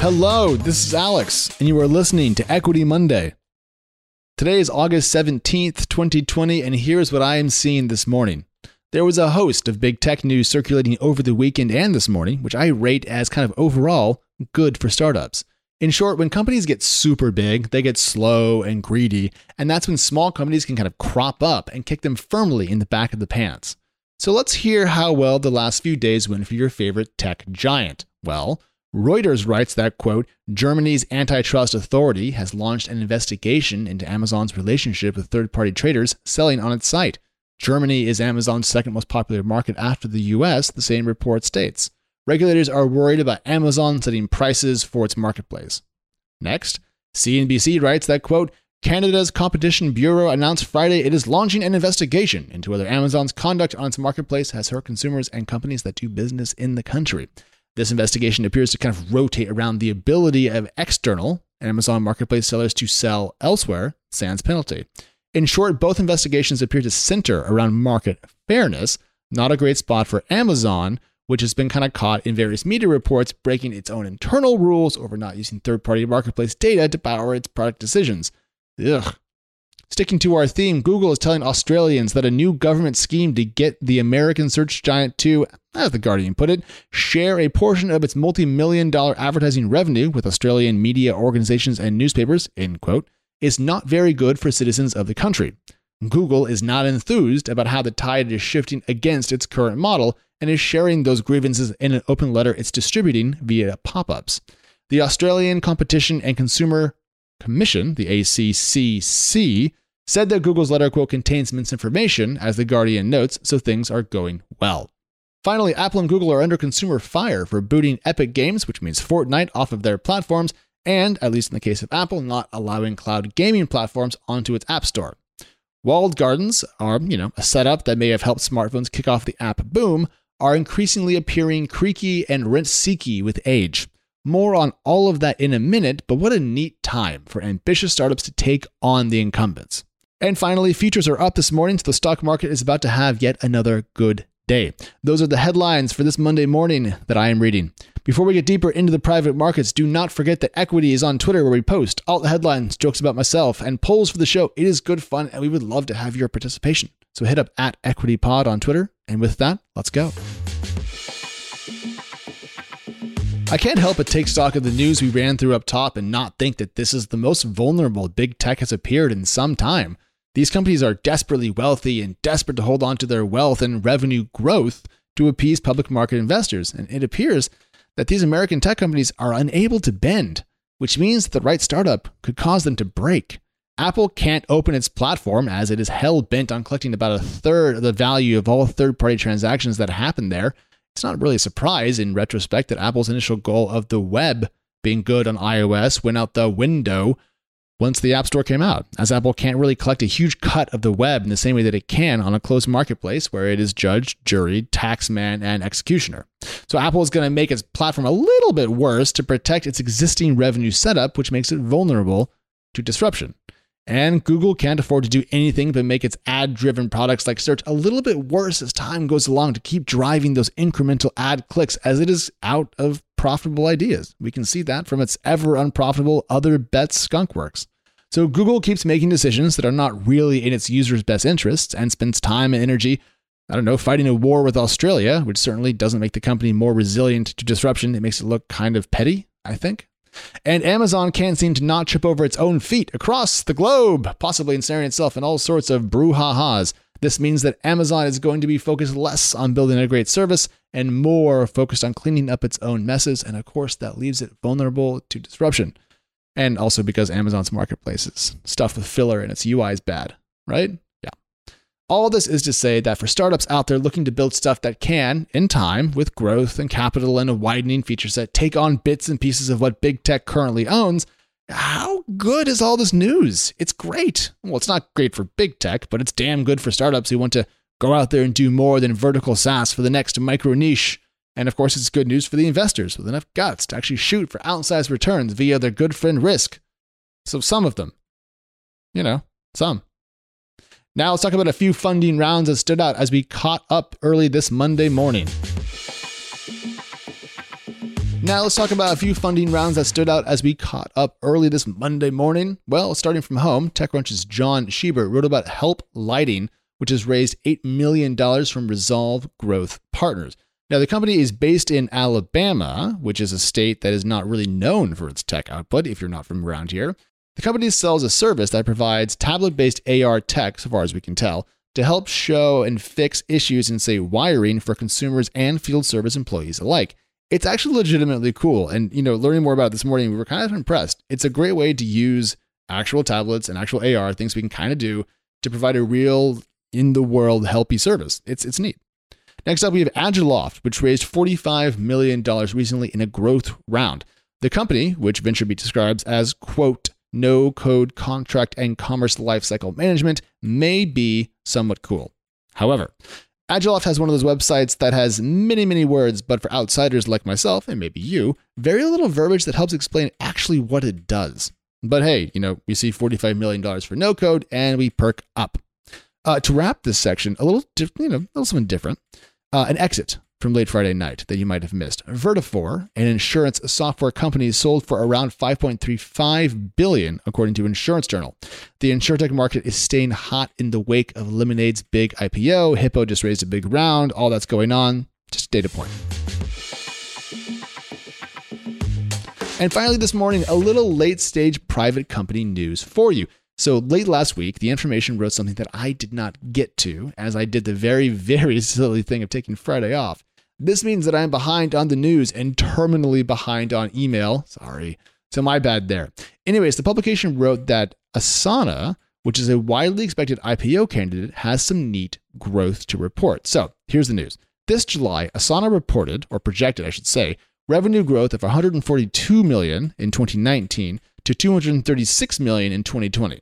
Hello, this is Alex, and you are listening to Equity Monday. Today is August 17th, 2020, and here's what I am seeing this morning. There was a host of big tech news circulating over the weekend and this morning, which I rate as kind of overall good for startups. In short, when companies get super big, they get slow and greedy, and that's when small companies can kind of crop up and kick them firmly in the back of the pants. So let's hear how well the last few days went for your favorite tech giant. Well, Reuters writes that, quote, Germany's antitrust authority has launched an investigation into Amazon's relationship with third party traders selling on its site. Germany is Amazon's second most popular market after the US, the same report states. Regulators are worried about Amazon setting prices for its marketplace. Next, CNBC writes that, quote, Canada's Competition Bureau announced Friday it is launching an investigation into whether Amazon's conduct on its marketplace has hurt consumers and companies that do business in the country. This investigation appears to kind of rotate around the ability of external Amazon marketplace sellers to sell elsewhere, sans penalty. In short, both investigations appear to center around market fairness, not a great spot for Amazon, which has been kind of caught in various media reports breaking its own internal rules over not using third party marketplace data to power its product decisions. Ugh. Sticking to our theme, Google is telling Australians that a new government scheme to get the American search giant to, as The Guardian put it, share a portion of its multi million dollar advertising revenue with Australian media organizations and newspapers, end quote, is not very good for citizens of the country. Google is not enthused about how the tide is shifting against its current model and is sharing those grievances in an open letter it's distributing via pop ups. The Australian Competition and Consumer Commission, the ACCC, said that Google's letter quote contains misinformation, as The Guardian notes, so things are going well. Finally, Apple and Google are under consumer fire for booting Epic Games, which means Fortnite, off of their platforms, and, at least in the case of Apple, not allowing cloud gaming platforms onto its App Store. Walled gardens are, you know, a setup that may have helped smartphones kick off the app boom, are increasingly appearing creaky and rent seeky with age. More on all of that in a minute, but what a neat time for ambitious startups to take on the incumbents. And finally, futures are up this morning, so the stock market is about to have yet another good day. Those are the headlines for this Monday morning that I am reading. Before we get deeper into the private markets, do not forget that Equity is on Twitter where we post all the headlines, jokes about myself, and polls for the show. It is good fun, and we would love to have your participation. So hit up at EquityPod on Twitter. And with that, let's go. I can't help but take stock of the news we ran through up top and not think that this is the most vulnerable big tech has appeared in some time. These companies are desperately wealthy and desperate to hold on to their wealth and revenue growth to appease public market investors. And it appears that these American tech companies are unable to bend, which means that the right startup could cause them to break. Apple can't open its platform as it is hell bent on collecting about a third of the value of all third party transactions that happen there. It's not really a surprise in retrospect that Apple's initial goal of the web being good on iOS went out the window once the App Store came out, as Apple can't really collect a huge cut of the web in the same way that it can on a closed marketplace where it is judge, jury, taxman, and executioner. So Apple is going to make its platform a little bit worse to protect its existing revenue setup, which makes it vulnerable to disruption. And Google can't afford to do anything but make its ad driven products like search a little bit worse as time goes along to keep driving those incremental ad clicks as it is out of profitable ideas. We can see that from its ever unprofitable Other Bets skunkworks. So Google keeps making decisions that are not really in its users' best interests and spends time and energy, I don't know, fighting a war with Australia, which certainly doesn't make the company more resilient to disruption. It makes it look kind of petty, I think. And Amazon can't seem to not trip over its own feet across the globe, possibly ensnaring itself in all sorts of brouhahas. This means that Amazon is going to be focused less on building a great service and more focused on cleaning up its own messes. And of course, that leaves it vulnerable to disruption and also because Amazon's marketplace is stuffed with filler and its UI is bad, right? All this is to say that for startups out there looking to build stuff that can, in time, with growth and capital and a widening feature set, take on bits and pieces of what big tech currently owns, how good is all this news? It's great. Well, it's not great for big tech, but it's damn good for startups who want to go out there and do more than vertical SaaS for the next micro niche and of course, it's good news for the investors with enough guts to actually shoot for outsized returns via their good friend risk. So, some of them, you know, some. Now, let's talk about a few funding rounds that stood out as we caught up early this Monday morning. Now let's talk about a few funding rounds that stood out as we caught up early this Monday morning. Well, starting from home, TechCrunch's John Shieber wrote about Help Lightning, which has raised $8 million from Resolve Growth Partners. Now, the company is based in Alabama, which is a state that is not really known for its tech output if you're not from around here. The company sells a service that provides tablet based AR tech, so far as we can tell, to help show and fix issues in, say, wiring for consumers and field service employees alike it's actually legitimately cool. And, you know, learning more about it this morning, we were kind of impressed. It's a great way to use actual tablets and actual AR, things we can kind of do to provide a real in the world helpy service. It's, it's neat. Next up, we have Agiloft, which raised $45 million recently in a growth round. The company, which VentureBeat describes as, quote, no code contract and commerce lifecycle management, may be somewhat cool. However, Agiloft has one of those websites that has many, many words, but for outsiders like myself, and maybe you, very little verbiage that helps explain actually what it does. But hey, you know, we see $45 million for no code and we perk up. Uh, to wrap this section, a little, diff- you know, a little something different. Uh, an exit from late Friday night that you might have missed. Vertafore, an insurance software company, sold for around 5.35 billion, according to Insurance Journal. The insurtech market is staying hot in the wake of Lemonade's big IPO. Hippo just raised a big round. All that's going on. Just data point. And finally, this morning, a little late stage private company news for you. So late last week, the information wrote something that I did not get to, as I did the very, very silly thing of taking Friday off. This means that I'm behind on the news and terminally behind on email. Sorry. So my bad there. Anyways, the publication wrote that Asana, which is a widely expected IPO candidate, has some neat growth to report. So here's the news. This July, Asana reported, or projected, I should say, revenue growth of 142 million in 2019 to 236 million in 2020.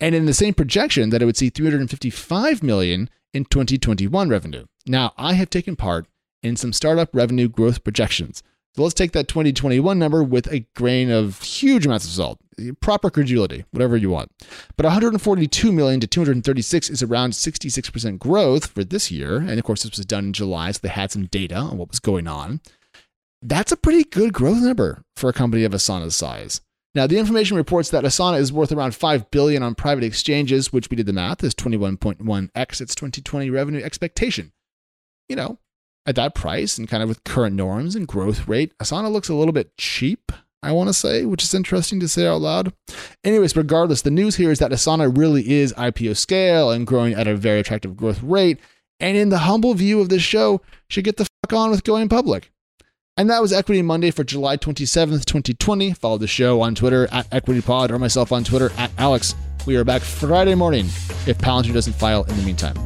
And in the same projection that it would see 355 million in 2021 revenue. Now, I have taken part in some startup revenue growth projections. So let's take that 2021 number with a grain of huge amounts of salt, proper credulity, whatever you want. But 142 million to 236 is around 66% growth for this year. And of course, this was done in July, so they had some data on what was going on. That's a pretty good growth number for a company of Asana's size. Now, the information reports that Asana is worth around 5 billion on private exchanges, which we did the math is 21.1x its 2020 revenue expectation. You know, at that price and kind of with current norms and growth rate, Asana looks a little bit cheap, I want to say, which is interesting to say out loud. Anyways, regardless, the news here is that Asana really is IPO scale and growing at a very attractive growth rate. And in the humble view of this show, should get the fuck on with going public. And that was Equity Monday for July 27th, 2020. Follow the show on Twitter at EquityPod or myself on Twitter at Alex. We are back Friday morning if Palantir doesn't file in the meantime.